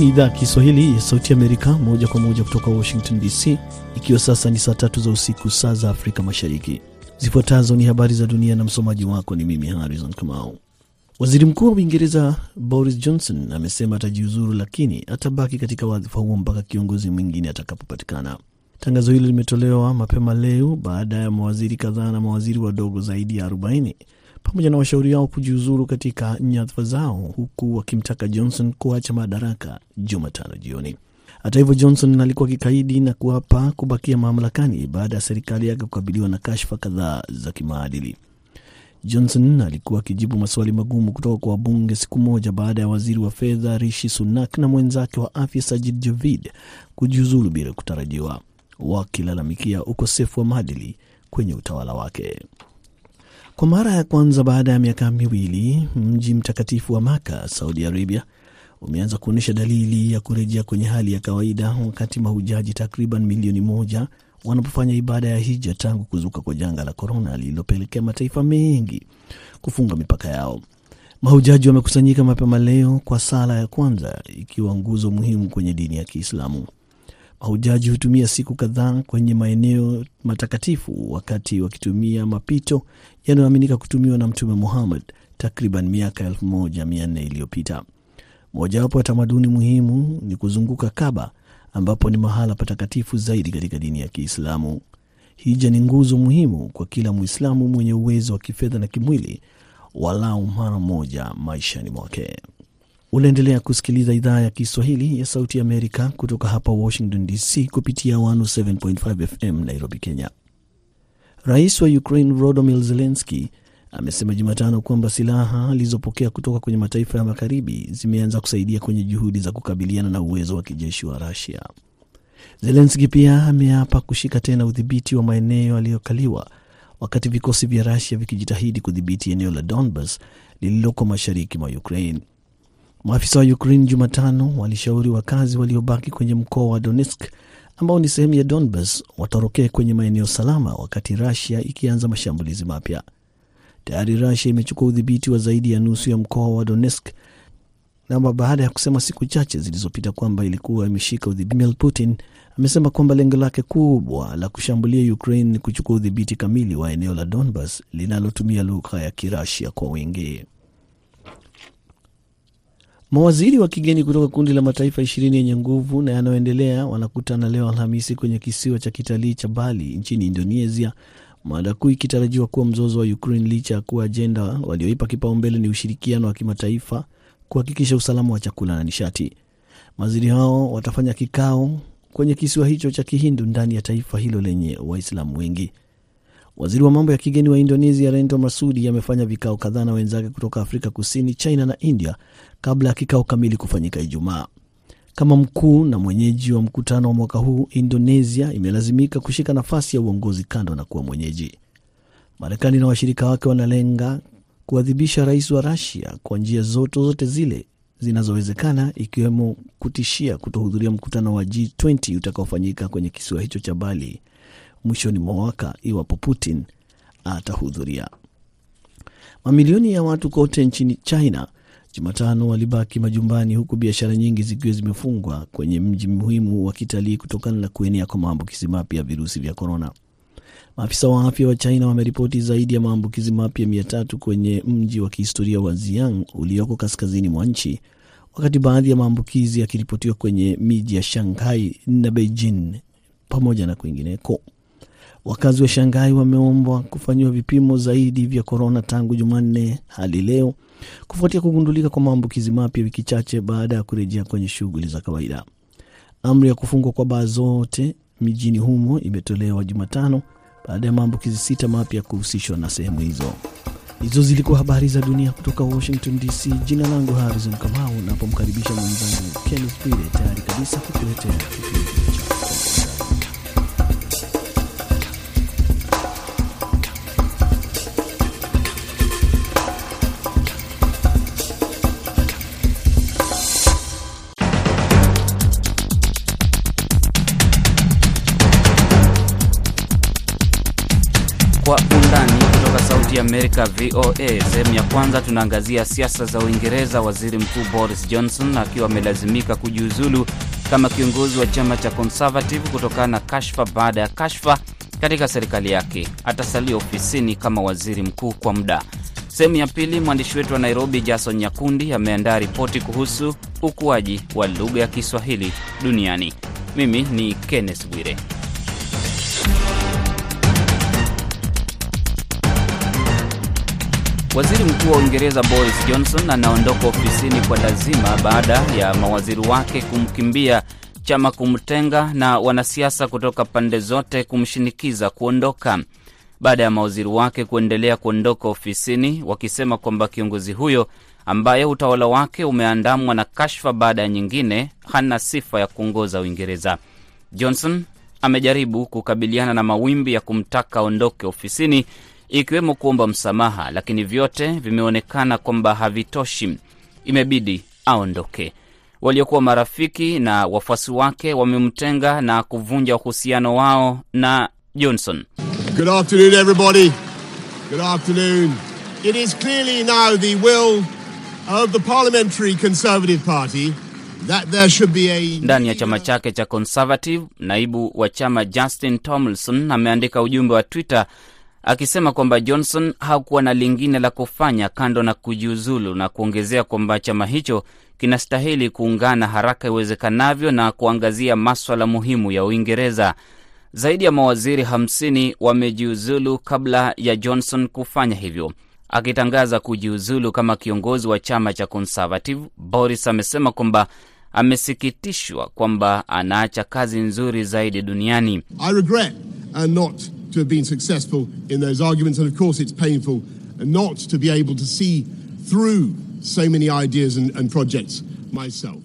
Ni idhaa ya Kiswahili ya Sauti Amerika, moja kwa moja kutoka Washington DC, ikiwa sasa ni saa tatu za usiku, saa za Afrika Mashariki. Zifuatazo ni habari za dunia na msomaji wako ni mimi Harrison Kamau. Waziri Mkuu wa Uingereza Boris Johnson amesema atajiuzuru, lakini atabaki katika wadhifa huo mpaka kiongozi mwingine atakapopatikana. Tangazo hilo limetolewa mapema leo baada ya mawaziri kadhaa na mawaziri wadogo zaidi ya 40 pamoja na washauri wao kujiuzuru katika nyadhifa zao huku wakimtaka Johnson kuacha madaraka Jumatano jioni. Hata hivyo, Johnson alikuwa kikaidi na kuapa kubakia mamlakani baada ya serikali yake kukabiliwa na kashfa kadhaa za kimaadili. Johnson alikuwa akijibu maswali magumu kutoka kwa wabunge siku moja baada ya waziri wa fedha Rishi Sunak na mwenzake wa afya Sajid Javid kujiuzulu bila kutarajiwa, wakilalamikia ukosefu wa maadili kwenye utawala wake. Kwa mara ya kwanza baada ya miaka miwili, mji mtakatifu wa Maka, Saudi Arabia, umeanza kuonyesha dalili ya kurejea kwenye hali ya kawaida, wakati mahujaji takriban milioni moja wanapofanya ibada ya hija tangu kuzuka kwa janga la korona lililopelekea mataifa mengi kufunga mipaka yao. Mahujaji wamekusanyika mapema leo kwa sala ya kwanza, ikiwa nguzo muhimu kwenye dini ya Kiislamu. Mahujaji hutumia siku kadhaa kwenye maeneo matakatifu wakati wakitumia mapito yanayoaminika kutumiwa na Mtume Muhammad takriban miaka elfu moja mia nne iliyopita. Mojawapo ya tamaduni muhimu ni kuzunguka Kaba, ambapo ni mahala patakatifu zaidi katika dini ya Kiislamu. Hija ni nguzo muhimu kwa kila Mwislamu mwenye uwezo wa kifedha na kimwili, walau mara moja maishani mwake. Unaendelea kusikiliza idhaa ya Kiswahili ya Sauti Amerika kutoka hapa Washington DC kupitia 107.5 FM Nairobi, Kenya. Rais wa Ukraine Volodymyr Zelensky amesema Jumatano kwamba silaha alizopokea kutoka kwenye mataifa ya magharibi zimeanza kusaidia kwenye juhudi za kukabiliana na uwezo wa kijeshi wa Rusia. Zelenski pia ameapa kushika tena udhibiti wa maeneo aliyokaliwa wakati vikosi vya Rusia vikijitahidi kudhibiti eneo la Donbas lililoko mashariki mwa Ukraine. Maafisa wa Ukraine Jumatano walishauri wakazi waliobaki kwenye mkoa wa Donetsk ambao ni sehemu ya Donbas watorokee kwenye maeneo salama, wakati Rusia ikianza mashambulizi mapya. Tayari Rusia imechukua udhibiti wa zaidi ya nusu ya mkoa wa Donetsk na baada ya kusema siku chache zilizopita kwamba ilikuwa imeshika udhibiti. Putin amesema kwamba lengo lake kubwa la kushambulia Ukraine ni kuchukua udhibiti kamili wa eneo la Donbas linalotumia lugha ya Kirasia kwa wingi. Mawaziri wa kigeni kutoka kundi la mataifa ishirini yenye nguvu na yanayoendelea wanakutana leo Alhamisi kwenye kisiwa cha kitalii cha Bali nchini Indonesia, mada kuu ikitarajiwa kuwa mzozo wa Ukraine, licha ya kuwa ajenda walioipa kipaumbele ni ushirikiano wa kimataifa kuhakikisha usalama wa chakula na nishati. Mawaziri hao watafanya kikao kwenye kisiwa hicho cha Kihindu ndani ya taifa hilo lenye Waislamu wengi. Waziri wa mambo ya kigeni wa Indonesia Retno Masudi amefanya vikao kadhaa na wenzake kutoka Afrika Kusini, China na India kabla ya kikao kamili kufanyika Ijumaa. Kama mkuu na mwenyeji wa mkutano wa mwaka huu, Indonesia imelazimika kushika nafasi ya uongozi kando na kuwa mwenyeji. Marekani na washirika wake wanalenga kuadhibisha rais wa Rusia kwa njia zote zile zinazowezekana, ikiwemo kutishia kutohudhuria mkutano wa G20 utakaofanyika kwenye kisiwa hicho cha Bali mwishoni mwa mwaka iwapo Putin atahudhuria. Mamilioni ya watu kote nchini China Jumatano walibaki majumbani huku biashara nyingi zikiwa zimefungwa kwenye mji muhimu wa kitalii kutokana na kuenea kwa maambukizi mapya ya virusi vya korona. Maafisa wa afya wa China wameripoti zaidi ya maambukizi mapya mia tatu kwenye mji wa kihistoria wa Xi'an ulioko kaskazini mwa nchi, wakati baadhi ya maambukizi yakiripotiwa kwenye miji ya Shanghai na Beijing pamoja na kwingineko. Wakazi wa Shanghai wameombwa kufanyiwa vipimo zaidi vya korona tangu Jumanne hadi leo kufuatia kugundulika kwa maambukizi mapya wiki chache baada ya kurejea kwenye shughuli za kawaida. Amri ya kufungwa kwa baa zote mijini humo imetolewa Jumatano baada ya maambukizi sita mapya kuhusishwa na sehemu hizo. Hizo zilikuwa habari za dunia kutoka Washington DC. Jina langu Harrison Kamau, napomkaribisha mwenzangu Kenneth Bwire, tayari kabisa kukuletea kipindi Amerika, VOA. Sehemu ya kwanza tunaangazia siasa za Uingereza, waziri mkuu Boris Johnson akiwa amelazimika kujiuzulu kama kiongozi wa chama cha Conservative kutokana na kashfa baada ya kashfa katika serikali yake. Atasalia ofisini kama waziri mkuu kwa muda. Sehemu ya pili, mwandishi wetu wa Nairobi Jason Nyakundi ameandaa ripoti kuhusu ukuaji wa lugha ya Kiswahili duniani. Mimi ni Kenneth Bwire. Waziri Mkuu wa Uingereza Boris Johnson anaondoka ofisini kwa lazima baada ya mawaziri wake kumkimbia, chama kumtenga na wanasiasa kutoka pande zote kumshinikiza kuondoka. Baada ya mawaziri wake kuendelea kuondoka ofisini wakisema kwamba kiongozi huyo ambaye utawala wake umeandamwa na kashfa baada ya nyingine hana sifa ya kuongoza Uingereza. Johnson amejaribu kukabiliana na mawimbi ya kumtaka aondoke ofisini ikiwemo kuomba msamaha, lakini vyote vimeonekana kwamba havitoshi. Imebidi aondoke. Waliokuwa marafiki na wafuasi wake wamemtenga na kuvunja uhusiano wao na Johnson. Good afternoon, everybody. Good afternoon. It is clearly now the will of the Parliamentary Conservative Party that there should be a... Ndani ya chama chake cha Conservative, naibu wa chama Justin Tomlinson ameandika ujumbe wa Twitter akisema kwamba Johnson hakuwa na lingine la kufanya kando na kujiuzulu na kuongezea kwamba chama hicho kinastahili kuungana haraka iwezekanavyo na kuangazia maswala muhimu ya Uingereza. Zaidi ya mawaziri 50 wamejiuzulu kabla ya Johnson kufanya hivyo. Akitangaza kujiuzulu kama kiongozi wa chama cha Conservative, Boris amesema kwamba amesikitishwa kwamba anaacha kazi nzuri zaidi duniani. I regret and not to have been successful in those arguments and of course it's painful not to be able to see through so many ideas and, and projects myself.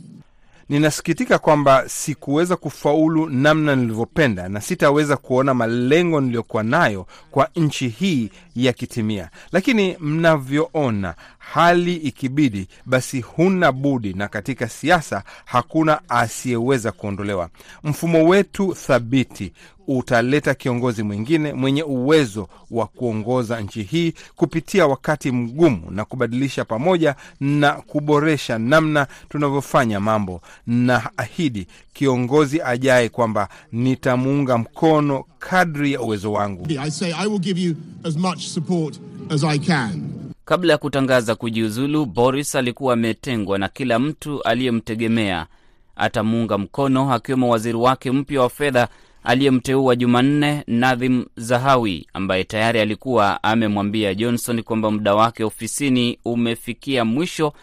Ninasikitika kwamba sikuweza kufaulu namna nilivyopenda na sitaweza kuona malengo niliyokuwa nayo kwa nchi hii yakitimia. Lakini mnavyoona, hali ikibidi, basi huna budi, na katika siasa hakuna asiyeweza kuondolewa. Mfumo wetu thabiti utaleta kiongozi mwingine mwenye uwezo wa kuongoza nchi hii kupitia wakati mgumu na kubadilisha pamoja na kuboresha namna tunavyofanya mambo. Na ahidi kiongozi ajaye kwamba nitamuunga mkono kadri ya uwezo wangu. I say I will give you as much support as I can. Kabla ya kutangaza kujiuzulu, Boris alikuwa ametengwa na kila mtu aliyemtegemea atamuunga mkono, akiwemo waziri wake mpya wa fedha aliyemteua Jumanne, Nadhim Zahawi, ambaye tayari alikuwa amemwambia Johnson kwamba muda wake ofisini umefikia mwisho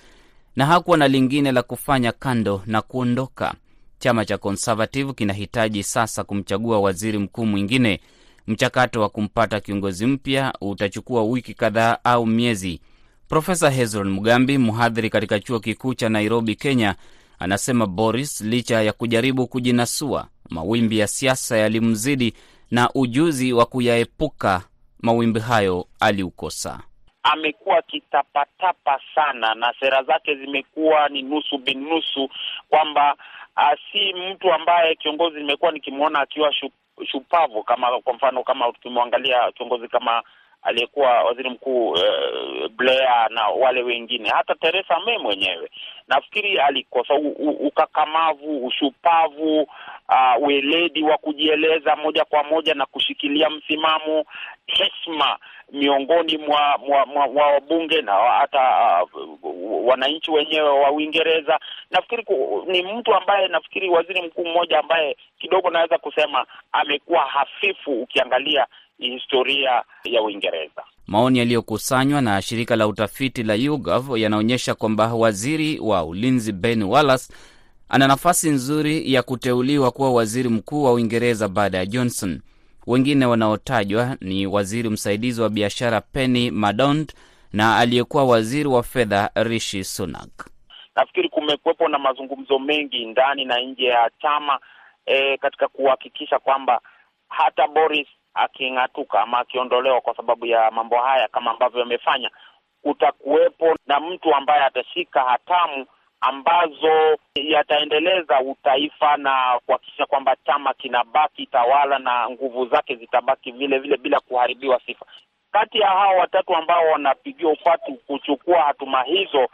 na hakuwa na lingine la kufanya kando na kuondoka. Chama cha Conservative kinahitaji sasa kumchagua waziri mkuu mwingine. Mchakato wa kumpata kiongozi mpya utachukua wiki kadhaa au miezi. Profesa Hezron Mugambi, mhadhiri katika chuo kikuu cha Nairobi, Kenya, anasema Boris licha ya kujaribu kujinasua, mawimbi ya siasa yalimzidi na ujuzi wa kuyaepuka mawimbi hayo aliukosa. Amekuwa akitapatapa sana na sera zake zimekuwa ni nusu binusu, kwamba uh, si mtu ambaye kiongozi nimekuwa nikimwona akiwa shupavu kama kwa mfano kama tukimwangalia kiongozi kama aliyekuwa waziri mkuu uh, Blair na wale wengine, hata Theresa May mwenyewe nafikiri alikosa ukakamavu, ushupavu, uh, weledi wa kujieleza moja kwa moja na kushikilia msimamo, heshima miongoni mwa mwa, mwa, mwa wabunge na hata uh, wananchi wenyewe wa Uingereza. Nafikiri ni mtu ambaye nafikiri waziri mkuu mmoja ambaye kidogo naweza kusema amekuwa hafifu ukiangalia historia ya Uingereza. Maoni yaliyokusanywa na shirika la utafiti la YouGov yanaonyesha kwamba waziri wa ulinzi Ben Wallace ana nafasi nzuri ya kuteuliwa kuwa waziri mkuu wa Uingereza baada ya Johnson. Wengine wanaotajwa ni waziri msaidizi wa biashara Penny Mordaunt na aliyekuwa waziri wa fedha Rishi Sunak. Nafikiri kumekuwepo na mazungumzo mengi ndani na nje ya chama e, katika kuhakikisha kwamba hata Boris aking'atuka ama akiondolewa kwa sababu ya mambo haya kama ambavyo yamefanya, kutakuwepo na mtu ambaye atashika hatamu ambazo yataendeleza utaifa na kuhakikisha kwamba chama kinabaki tawala na nguvu zake zitabaki vile vile bila kuharibiwa sifa. kati ya hao watatu ambao wanapigiwa upatu kuchukua hatuma hizo,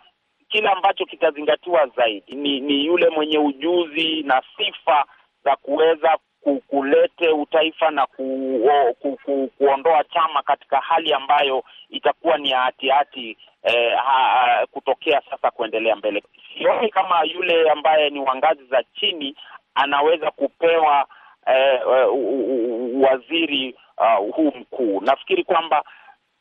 kile ambacho kitazingatiwa zaidi ni, ni yule mwenye ujuzi na sifa za kuweza kulete utaifa na ku, ku, ku, kuondoa chama katika hali ambayo itakuwa ni ya hatihati eh, kutokea sasa kuendelea mbele. Sioni kama yule ambaye ni wa ngazi za chini anaweza kupewa eh, waziri uh, huu mkuu. Nafikiri kwamba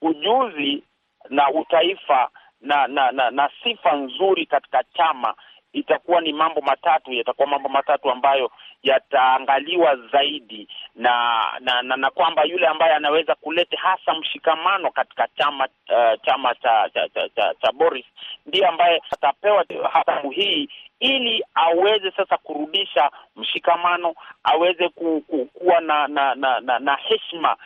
ujuzi na utaifa na na, na na sifa nzuri katika chama itakuwa ni mambo matatu, yatakuwa mambo matatu ambayo yataangaliwa zaidi na na, na na kwamba yule ambaye anaweza kuleta hasa mshikamano katika chama uh, chama cha cha, cha, cha, cha Boris ndiye ambaye atapewa hatamu hii ili aweze sasa kurudisha mshikamano, aweze ku, ku, kuwa na na, na, na, na heshima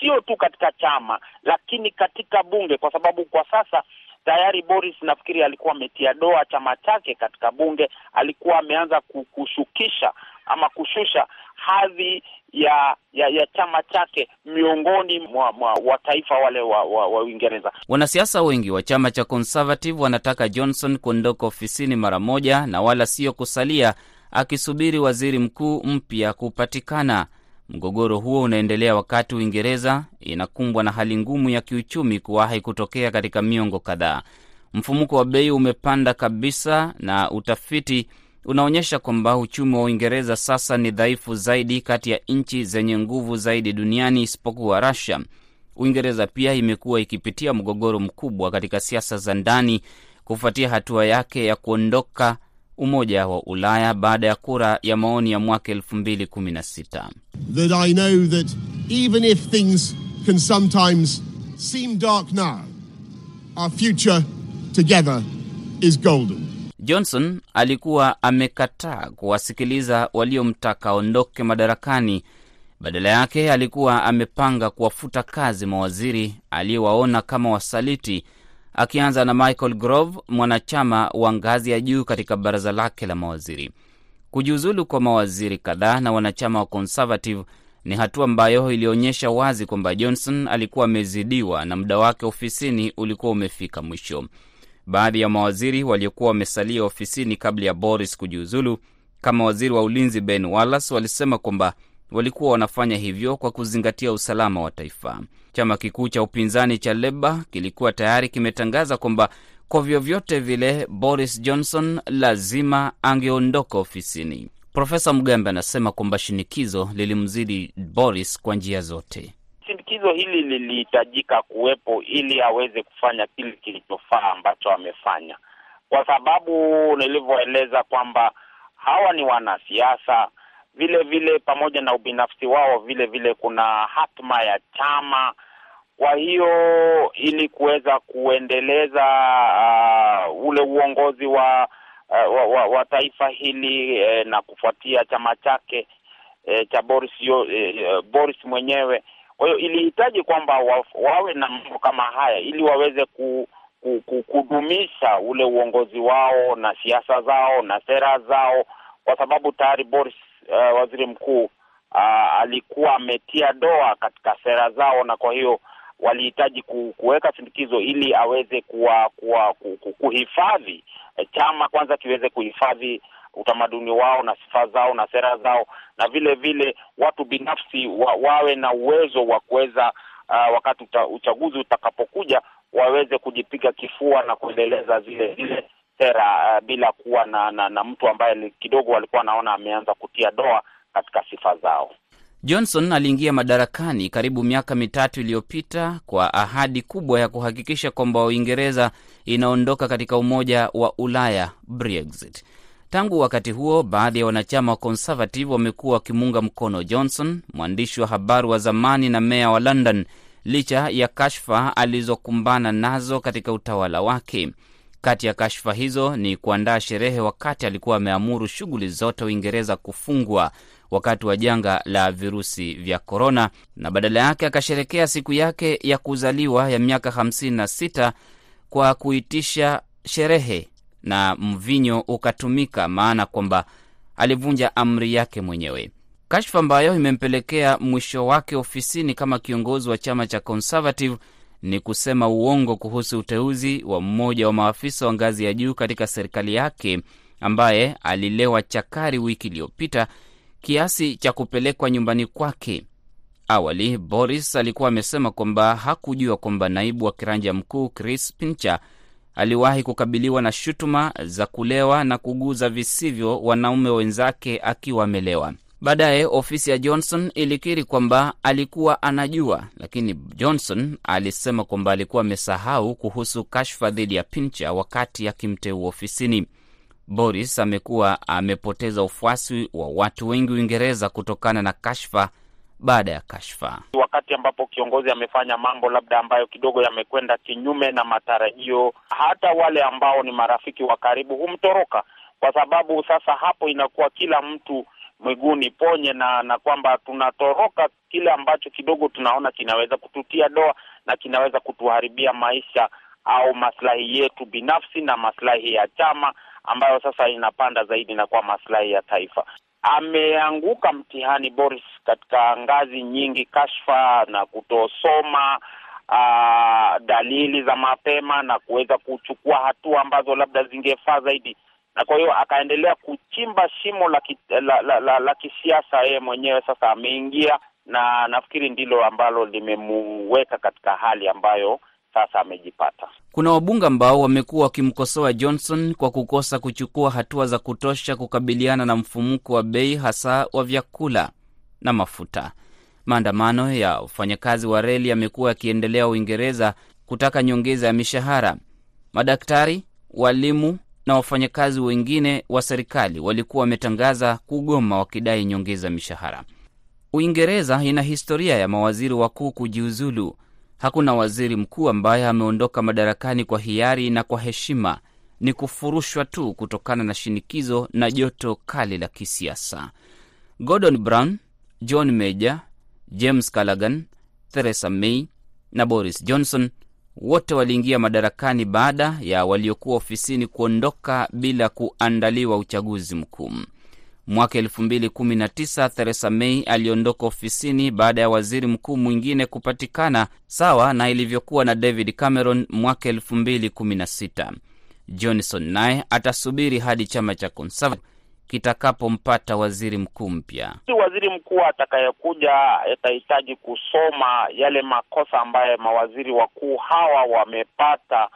sio tu katika chama lakini katika bunge, kwa sababu kwa sasa tayari Boris nafikiri alikuwa ametia doa chama chake katika bunge, alikuwa ameanza kushukisha ama kushusha hadhi ya ya, ya chama chake miongoni mwa, mwa wataifa wale wa, wa, wa Uingereza. Wanasiasa wengi wa chama cha Conservative wanataka Johnson kuondoka ofisini mara moja na wala sio kusalia akisubiri waziri mkuu mpya kupatikana. Mgogoro huo unaendelea wakati Uingereza inakumbwa na hali ngumu ya kiuchumi kuwahi kutokea katika miongo kadhaa. Mfumuko wa bei umepanda kabisa, na utafiti unaonyesha kwamba uchumi wa Uingereza sasa ni dhaifu zaidi kati ya nchi zenye nguvu zaidi duniani isipokuwa Russia. Uingereza pia imekuwa ikipitia mgogoro mkubwa katika siasa za ndani kufuatia hatua yake ya kuondoka Umoja wa Ulaya baada ya kura ya maoni ya mwaka elfu mbili kumi na sita. That I know that even if things can sometimes seem dark now, our future together is golden. Johnson alikuwa amekataa kuwasikiliza waliomtaka aondoke madarakani. Badala yake alikuwa amepanga kuwafuta kazi mawaziri aliyewaona kama wasaliti akianza na Michael Grove, mwanachama wa ngazi ya juu katika baraza lake la mawaziri. Kujiuzulu kwa mawaziri kadhaa na wanachama wa Conservative ni hatua ambayo ilionyesha wazi kwamba Johnson alikuwa amezidiwa na muda wake ofisini ulikuwa umefika mwisho. Baadhi ya mawaziri waliokuwa wamesalia ofisini kabla ya Boris kujiuzulu, kama waziri wa ulinzi Ben Wallace, walisema kwamba walikuwa wanafanya hivyo kwa kuzingatia usalama wa taifa. Chama kikuu cha upinzani cha Leba kilikuwa tayari kimetangaza kwamba kwa vyovyote vile Boris Johnson lazima angeondoka ofisini. Profesa Mugambe anasema kwamba shinikizo lilimzidi Boris kwa njia zote. Shinikizo hili lilihitajika kuwepo ili aweze kufanya kile kilichofaa ambacho amefanya, kwa sababu nilivyoeleza kwamba hawa ni wanasiasa vile vile pamoja na ubinafsi wao, vile vile kuna hatma ya chama. Kwa hiyo ili kuweza kuendeleza uh, ule uongozi wa, uh, wa, wa, wa taifa hili eh, na kufuatia chama chake eh, cha Boris yo, eh, Boris mwenyewe. Kwa hiyo ilihitaji kwamba wa, wawe na mambo kama haya ili waweze ku, ku, ku, kudumisha ule uongozi wao na siasa zao na sera zao, kwa sababu tayari Boris Uh, waziri mkuu uh, alikuwa ametia doa katika sera zao, na kwa hiyo walihitaji kuweka shinikizo ili aweze kuwa, kuwa, kuhifadhi chama kwanza kiweze kuhifadhi utamaduni wao na sifa zao na sera zao, na vile vile watu binafsi wa, wawe na uwezo wa kuweza uh, wakati uta, uchaguzi utakapokuja waweze kujipiga kifua na kuendeleza zile zile sera uh, bila kuwa na, na na mtu ambaye kidogo walikuwa wanaona ameanza kutia doa katika sifa zao. Johnson aliingia madarakani karibu miaka mitatu iliyopita kwa ahadi kubwa ya kuhakikisha kwamba Uingereza inaondoka katika Umoja wa Ulaya, Brexit. Tangu wakati huo, baadhi ya wanachama wa Conservative wamekuwa wakimuunga mkono Johnson, mwandishi wa habari wa zamani na meya wa London, licha ya kashfa alizokumbana nazo katika utawala wake. Kati ya kashfa hizo ni kuandaa sherehe wakati alikuwa ameamuru shughuli zote Uingereza kufungwa wakati wa janga la virusi vya korona, na badala yake akasherekea siku yake ya kuzaliwa ya miaka 56 kwa kuitisha sherehe na mvinyo ukatumika, maana kwamba alivunja amri yake mwenyewe, kashfa ambayo imempelekea mwisho wake ofisini kama kiongozi wa chama cha Conservative ni kusema uongo kuhusu uteuzi wa mmoja wa maafisa wa ngazi ya juu katika serikali yake ambaye alilewa chakari wiki iliyopita kiasi cha kupelekwa nyumbani kwake. Awali Boris alikuwa amesema kwamba hakujua kwamba naibu wa kiranja mkuu Chris Pincher aliwahi kukabiliwa na shutuma za kulewa na kuguza visivyo wanaume wenzake akiwa amelewa. Baadaye ofisi ya Johnson ilikiri kwamba alikuwa anajua, lakini Johnson alisema kwamba alikuwa amesahau kuhusu kashfa dhidi ya Pincher wakati akimteua ofisini. Boris amekuwa amepoteza ufuasi wa watu wengi Uingereza kutokana na kashfa baada ya kashfa. Wakati ambapo kiongozi amefanya mambo labda ambayo kidogo yamekwenda kinyume na matarajio, hata wale ambao ni marafiki wa karibu humtoroka, kwa sababu sasa hapo inakuwa kila mtu mwiguni ponye, na na kwamba tunatoroka kile ambacho kidogo tunaona kinaweza kututia doa na kinaweza kutuharibia maisha au maslahi yetu binafsi na maslahi ya chama ambayo sasa inapanda zaidi na kwa maslahi ya taifa. Ameanguka mtihani Boris katika ngazi nyingi, kashfa na kutosoma dalili za mapema na kuweza kuchukua hatua ambazo labda zingefaa zaidi, na kwa hiyo akaendelea kuchimba shimo la, ki, la, la, la, la kisiasa. Yeye mwenyewe sasa ameingia, na nafikiri ndilo ambalo limemuweka katika hali ambayo sasa amejipata. Kuna wabunge ambao wamekuwa wakimkosoa Johnson kwa kukosa kuchukua hatua za kutosha kukabiliana na mfumuko wa bei hasa wa vyakula na mafuta. Maandamano ya wafanyakazi wa reli yamekuwa yakiendelea Uingereza kutaka nyongeza ya mishahara. Madaktari, walimu na wafanyakazi wengine wa serikali walikuwa wametangaza kugoma wakidai nyongeza mishahara. Uingereza ina historia ya mawaziri wakuu kujiuzulu. Hakuna waziri mkuu ambaye ameondoka madarakani kwa hiari na kwa heshima. Ni kufurushwa tu kutokana na shinikizo na joto kali la kisiasa. Gordon Brown, John Major, James Callaghan, Theresa May na Boris Johnson wote waliingia madarakani baada ya waliokuwa ofisini kuondoka bila kuandaliwa uchaguzi mkuu. Mwaka elfu mbili kumi na tisa Theresa May aliondoka ofisini baada ya waziri mkuu mwingine kupatikana, sawa na ilivyokuwa na David Cameron mwaka elfu mbili kumi na sita. Johnson naye atasubiri hadi chama cha Conservative kitakapompata waziri mkuu mpya. Waziri mkuu atakayekuja atahitaji kusoma yale makosa ambayo mawaziri wakuu hawa wamepata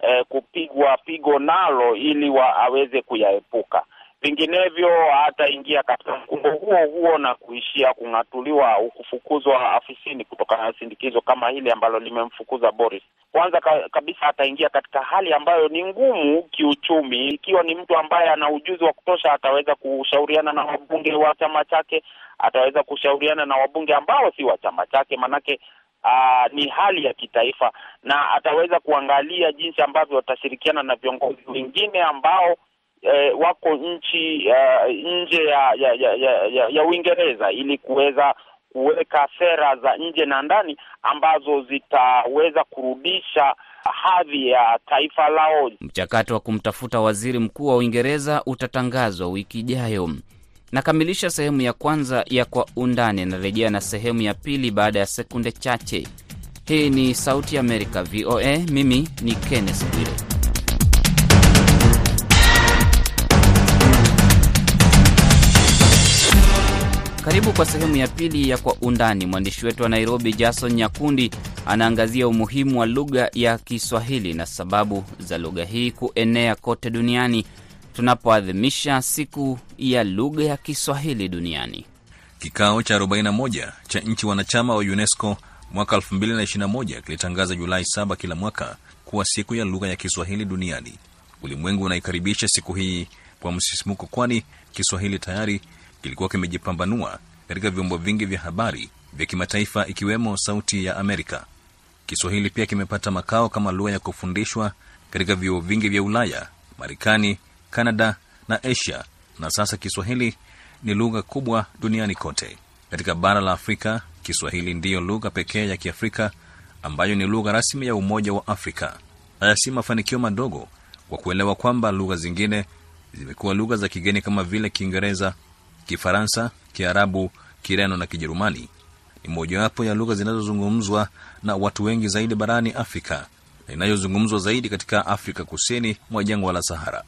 eh, kupigwa pigo nalo ili wa, aweze kuyaepuka vinginevyo hataingia katika mkumbo huo huo na kuishia kung'atuliwa au kufukuzwa afisini kutokana na sindikizo kama hili ambalo limemfukuza Boris. Kwanza ka, kabisa ataingia katika hali ambayo ni ngumu kiuchumi. Ikiwa ni mtu ambaye ana ujuzi wa kutosha, ataweza kushauriana na wabunge wa chama chake, ataweza kushauriana na wabunge ambao si wa chama chake, manake Uh, ni hali ya kitaifa na ataweza kuangalia jinsi ambavyo watashirikiana na viongozi wengine ambao Eh, wako nchi uh, nje ya ya ya, ya, ya Uingereza ili kuweza kuweka sera za nje na ndani ambazo zitaweza kurudisha hadhi ya taifa lao. Mchakato wa kumtafuta waziri mkuu wa Uingereza utatangazwa wiki ijayo. Nakamilisha sehemu ya kwanza ya Kwa Undani, narejea na sehemu ya pili baada ya sekunde chache. Hii ni Sauti ya Amerika, VOA. Mimi ni Kenneth Bwire. Karibu kwa sehemu ya pili ya Kwa Undani. Mwandishi wetu wa Nairobi, Jason Nyakundi, anaangazia umuhimu wa lugha ya Kiswahili na sababu za lugha hii kuenea kote duniani tunapoadhimisha siku ya lugha ya Kiswahili duniani. Kikao cha 41 cha nchi wanachama wa UNESCO mwaka 2021 kilitangaza Julai 7 kila mwaka kuwa siku ya lugha ya Kiswahili duniani. Ulimwengu unaikaribisha siku hii kwa msisimuko, kwani Kiswahili tayari kilikuwa kimejipambanua katika vyombo vingi vya habari vya kimataifa ikiwemo Sauti ya Amerika. Kiswahili pia kimepata makao kama lugha ya kufundishwa katika vyuo vingi vya Ulaya, Marekani, Kanada na Asia, na sasa Kiswahili ni lugha kubwa duniani kote. Katika bara la Afrika, Kiswahili ndiyo lugha pekee ya Kiafrika ambayo ni lugha rasmi ya Umoja wa Afrika. Haya si mafanikio madogo kwa kuelewa kwamba lugha zingine zimekuwa lugha za kigeni kama vile Kiingereza, Kifaransa, Kiarabu, Kireno na Kijerumani. ni mojawapo ya lugha zinazozungumzwa na watu wengi zaidi barani Afrika na inayozungumzwa zaidi katika Afrika kusini mwa jangwa la Sahara.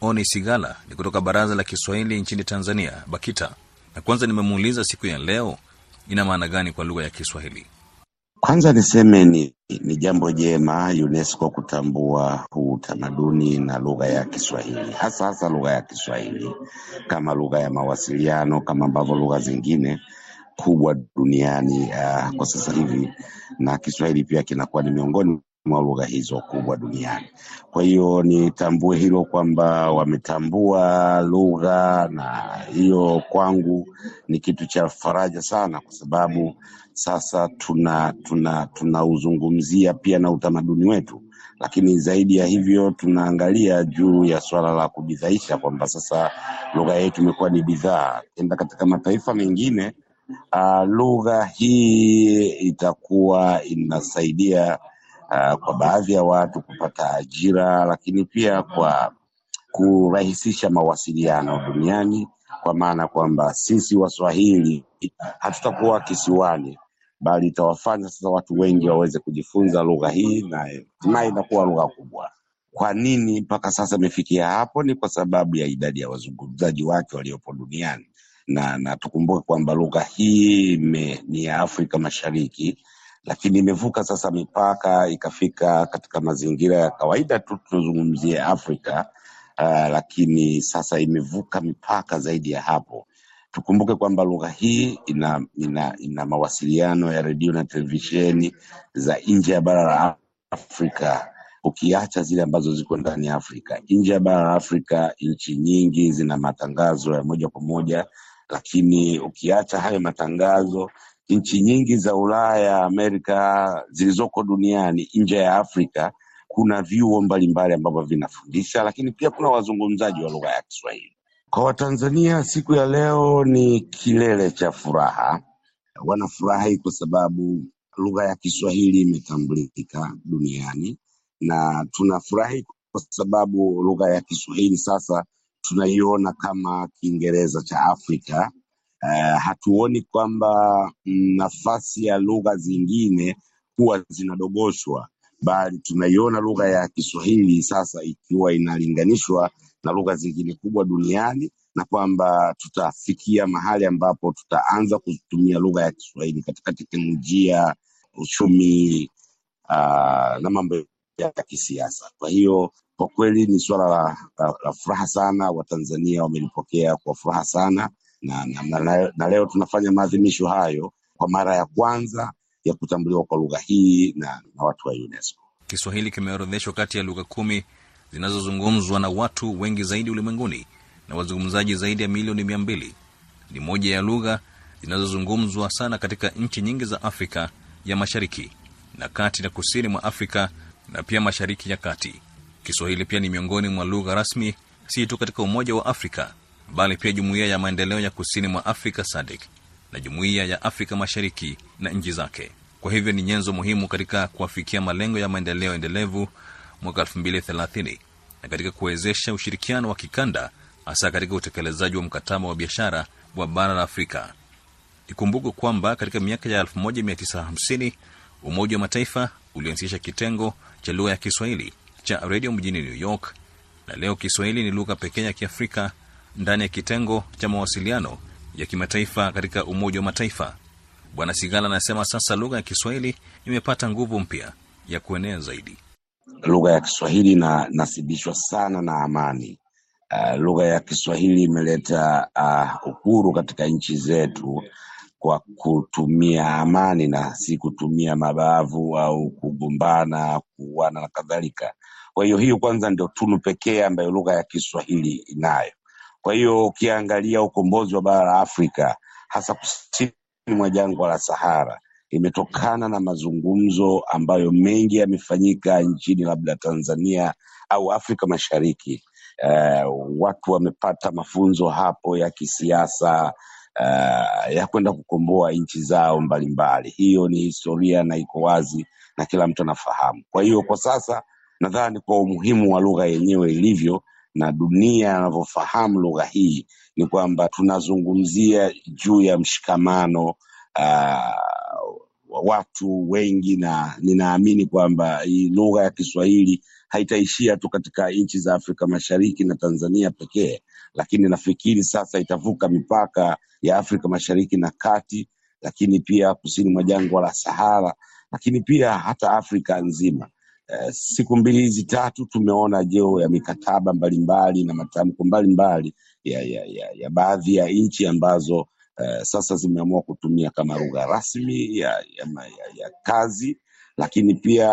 Oni Sigala ni kutoka Baraza la Kiswahili nchini Tanzania, BAKITA, na kwanza nimemuuliza siku ya leo ina maana gani kwa lugha ya Kiswahili. Kwanza niseme ni, ni jambo jema UNESCO kutambua huu utamaduni na lugha ya Kiswahili, hasa hasa lugha ya Kiswahili kama lugha ya mawasiliano kama ambavyo lugha zingine kubwa duniani uh, kwa sasa hivi, na Kiswahili pia kinakuwa ni miongoni mwa lugha hizo kubwa duniani. Kwa hiyo nitambue hilo kwamba wametambua lugha, na hiyo kwangu ni kitu cha faraja sana, kwa sababu sasa tuna tuna tunauzungumzia pia na utamaduni wetu, lakini zaidi ya hivyo tunaangalia juu ya swala la kubidhaisha kwamba sasa lugha yetu imekuwa ni bidhaa. Enda katika mataifa mengine uh, lugha hii itakuwa inasaidia uh, kwa baadhi ya watu kupata ajira, lakini pia kwa kurahisisha mawasiliano duniani, kwa maana kwamba sisi Waswahili hatutakuwa kisiwani, bali itawafanya sasa watu wengi waweze kujifunza lugha hii na hatimaye inakuwa lugha kubwa. Kwa nini mpaka sasa imefikia hapo? Ni kwa sababu ya idadi ya wazungumzaji wake waliopo duniani, na na tukumbuke kwamba lugha hii me, ni ya Afrika Mashariki lakini imevuka sasa mipaka ikafika katika mazingira ya kawaida tu tunazungumzia Afrika uh, lakini sasa imevuka mipaka zaidi ya hapo. Tukumbuke kwamba lugha hii ina, ina, ina mawasiliano ya redio na televisheni za nje ya bara la Afrika, ukiacha zile ambazo ziko ndani ya Afrika. Nje ya bara la Afrika, nchi nyingi zina matangazo ya moja kwa moja, lakini ukiacha hayo matangazo nchi nyingi za Ulaya, Amerika zilizoko duniani nje ya Afrika kuna vyuo mbalimbali ambavyo vinafundisha, lakini pia kuna wazungumzaji wa lugha ya Kiswahili. Kwa Watanzania, siku ya leo ni kilele cha furaha. Wanafurahi kwa sababu lugha ya Kiswahili imetambulika duniani, na tunafurahi kwa sababu lugha ya Kiswahili sasa tunaiona kama Kiingereza cha Afrika. Uh, hatuoni kwamba nafasi ya lugha zingine huwa zinadogoshwa, bali tunaiona lugha ya Kiswahili sasa ikiwa inalinganishwa na lugha zingine kubwa duniani, na kwamba tutafikia mahali ambapo tutaanza kutumia lugha ya Kiswahili katika teknolojia, uchumi, uh, na mambo ya kisiasa. Kwa hiyo kwa kweli ni suala la, la, la furaha sana. Watanzania wamelipokea kwa furaha sana na, na, na, na leo tunafanya maadhimisho hayo kwa mara ya kwanza ya kutambuliwa kwa lugha hii na, na watu wa UNESCO. Kiswahili kimeorodheshwa kati ya lugha kumi zinazozungumzwa na watu wengi zaidi ulimwenguni na wazungumzaji zaidi ya milioni mia mbili. Ni moja ya lugha zinazozungumzwa sana katika nchi nyingi za Afrika ya Mashariki na kati na kusini mwa Afrika na pia Mashariki ya Kati. Kiswahili pia ni miongoni mwa lugha rasmi si tu katika Umoja wa Afrika bali pia Jumuiya ya Maendeleo ya Kusini mwa Afrika SADC na Jumuiya ya Afrika Mashariki na nchi zake. Kwa hivyo ni nyenzo muhimu katika kuafikia malengo ya maendeleo endelevu mwaka 2030 na katika kuwezesha ushirikiano wa kikanda, hasa katika utekelezaji wa mkataba wa biashara wa bara la Afrika. Ikumbukwe kwamba katika miaka ya 1950 Umoja wa Mataifa ulianzisha kitengo cha lugha ya Kiswahili cha redio mjini New York, na leo Kiswahili ni lugha pekee ya Kiafrika ndani ya kitengo cha mawasiliano ya kimataifa katika Umoja wa Mataifa. Bwana Sigala anasema sasa lugha ya Kiswahili imepata nguvu mpya ya kuenea zaidi. Lugha ya Kiswahili inanasibishwa sana na amani. Uh, lugha ya Kiswahili imeleta uh, uhuru katika nchi zetu kwa kutumia amani na si kutumia mabavu au kugombana, kuuana na kadhalika. Kwa hiyo hiyo kwanza ndio tunu pekee ambayo lugha ya Kiswahili inayo. Kwa hiyo ukiangalia ukombozi wa bara la Afrika hasa kusini mwa jangwa la Sahara imetokana na mazungumzo ambayo mengi yamefanyika nchini labda Tanzania au Afrika Mashariki. Uh, watu wamepata mafunzo hapo ya kisiasa uh, ya kwenda kukomboa nchi zao mbalimbali. Hiyo ni historia na iko wazi na kila mtu anafahamu. Kwa hiyo kwa sasa nadhani kwa umuhimu wa lugha yenyewe ilivyo na dunia anavyofahamu lugha hii ni kwamba tunazungumzia juu ya mshikamano uh, watu wengi, na ninaamini kwamba hii lugha ya Kiswahili haitaishia tu katika nchi za Afrika Mashariki na Tanzania pekee, lakini nafikiri sasa itavuka mipaka ya Afrika Mashariki na Kati, lakini pia kusini mwa jangwa la Sahara, lakini pia hata Afrika nzima. Eh, siku mbili hizi tatu tumeona jeo ya mikataba mbalimbali na matamko mbalimbali ya, ya, ya, ya baadhi ya nchi ambazo eh, sasa zimeamua kutumia kama lugha rasmi ya, ya, ya, ya kazi, lakini pia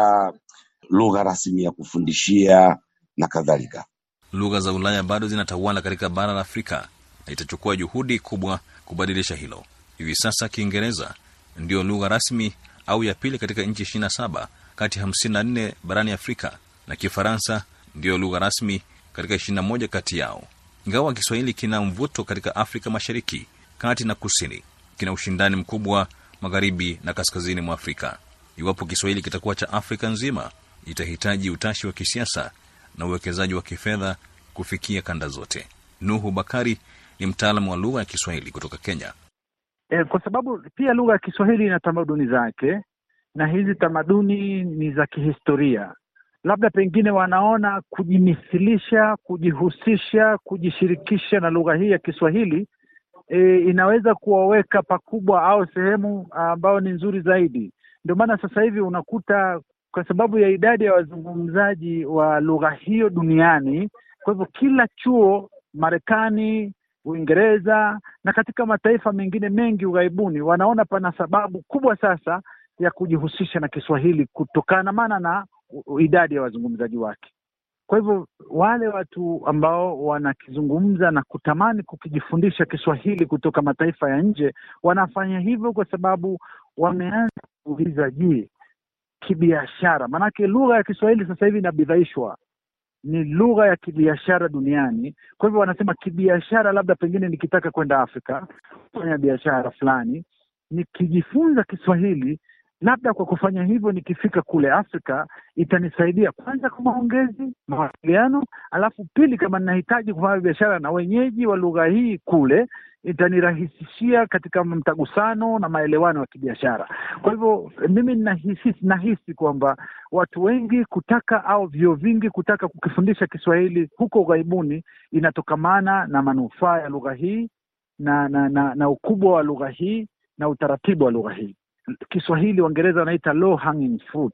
lugha rasmi ya kufundishia na kadhalika. Lugha za Ulaya bado zinatawala katika bara la Afrika na itachukua juhudi kubwa kubadilisha hilo. Hivi sasa Kiingereza ndiyo lugha rasmi au ya pili katika nchi 27 kati ya 54 barani Afrika na Kifaransa ndiyo lugha rasmi katika 21 kati yao. Ingawa Kiswahili kina mvuto katika Afrika Mashariki, kati na kusini, kina ushindani mkubwa magharibi na kaskazini mwa Afrika. Iwapo Kiswahili kitakuwa cha Afrika nzima, itahitaji utashi wa kisiasa na uwekezaji wa kifedha kufikia kanda zote. Nuhu Bakari ni mtaalamu wa lugha ya Kiswahili kutoka Kenya. E, kwa sababu pia lugha ya Kiswahili ina tamaduni zake na hizi tamaduni ni za kihistoria. Labda pengine wanaona kujimisilisha, kujihusisha, kujishirikisha na lugha hii ya Kiswahili e, inaweza kuwaweka pakubwa au sehemu ambayo ni nzuri zaidi. Ndio maana sasa hivi unakuta kwa sababu ya idadi ya wazungumzaji wa lugha hiyo duniani, kwa hivyo kila chuo Marekani, Uingereza na katika mataifa mengine mengi ughaibuni wanaona pana sababu kubwa sasa ya kujihusisha na Kiswahili kutokana maana na idadi ya wazungumzaji wake. Kwa hivyo wale watu ambao wanakizungumza na kutamani kukijifundisha Kiswahili kutoka mataifa ya nje wanafanya hivyo kwa sababu wameanza kuuliza, je, kibiashara, maanake lugha ya Kiswahili sasa hivi inabidhaishwa ni lugha ya kibiashara duniani. Kwa hivyo wanasema kibiashara, labda pengine nikitaka kwenda Afrika kufanya biashara fulani, nikijifunza Kiswahili, labda kwa kufanya hivyo, nikifika kule Afrika itanisaidia kwanza kwa maongezi, mawasiliano, alafu pili, kama ninahitaji kufanya biashara na wenyeji wa lugha hii kule, itanirahisishia katika mtagusano na maelewano ya kibiashara. Kwa hivyo mimi nahisi, nahisi kwamba watu wengi kutaka au vyuo vingi kutaka kukifundisha Kiswahili huko ughaibuni inatokamana na manufaa ya lugha hii na na, na na ukubwa wa lugha hii na utaratibu wa lugha hii. Kiswahili Waingereza wanaita low hanging fruit,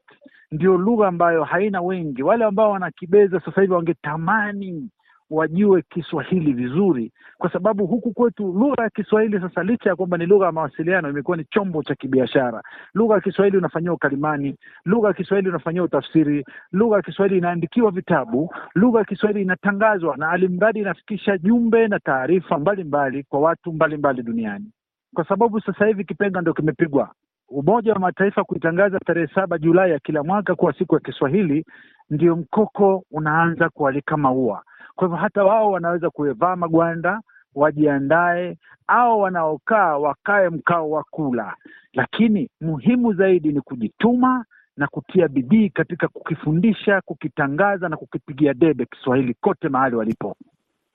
ndio lugha ambayo haina wengi. Wale ambao wanakibeza sasa hivi wangetamani wajue Kiswahili vizuri, kwa sababu huku kwetu lugha ya Kiswahili sasa, licha ya kwamba ni lugha ya mawasiliano, imekuwa ni chombo cha kibiashara. Lugha ya Kiswahili unafanyiwa ukalimani, lugha ya Kiswahili unafanyiwa utafsiri, lugha ya Kiswahili inaandikiwa vitabu, lugha ya Kiswahili inatangazwa, na alimradi inafikisha jumbe na taarifa mbalimbali kwa watu mbalimbali duniani, kwa sababu sasa hivi kipenga ndio kimepigwa. Umoja wa Mataifa kuitangaza tarehe saba Julai ya kila mwaka kuwa siku ya Kiswahili, ndio mkoko unaanza kualika maua. Kwa hivyo hata wao wanaweza kuvaa magwanda, wajiandae, au wanaokaa wakae mkao wa kula, lakini muhimu zaidi ni kujituma na kutia bidii katika kukifundisha, kukitangaza na kukipigia debe Kiswahili kote mahali walipo.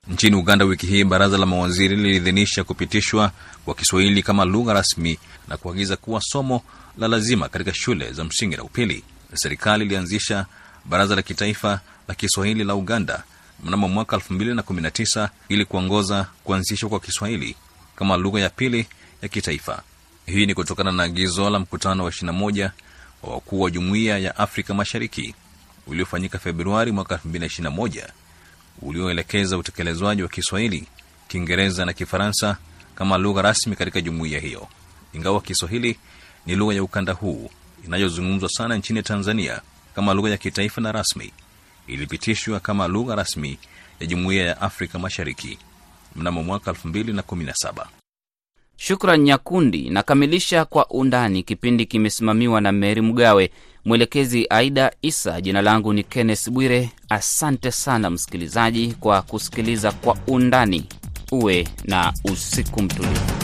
Nchini Uganda wiki hii baraza la mawaziri liliidhinisha kupitishwa kwa Kiswahili kama lugha rasmi na kuagiza kuwa somo la lazima katika shule za msingi na upili. Serikali ilianzisha baraza la kitaifa la Kiswahili la Uganda mnamo mwaka 2019 ili kuongoza kuanzishwa kwa Kiswahili kama lugha ya pili ya kitaifa. Hii ni kutokana na agizo la mkutano wa 21 wa wakuu wa Jumuiya ya Afrika Mashariki uliofanyika Februari mwaka 2021 ulioelekeza utekelezwaji wa Kiswahili, Kiingereza na Kifaransa kama lugha rasmi katika jumuiya hiyo. Ingawa Kiswahili ni lugha ya ukanda huu inayozungumzwa sana nchini Tanzania kama lugha ya kitaifa na rasmi, ilipitishwa kama lugha rasmi ya Jumuiya ya Afrika Mashariki mnamo mwaka 2017. Shukran Nyakundi. Nakamilisha kwa undani. Kipindi kimesimamiwa na Meri Mgawe, mwelekezi Aida Isa. Jina langu ni Kenneth Bwire. Asante sana msikilizaji kwa kusikiliza kwa undani. Uwe na usiku mtulivu.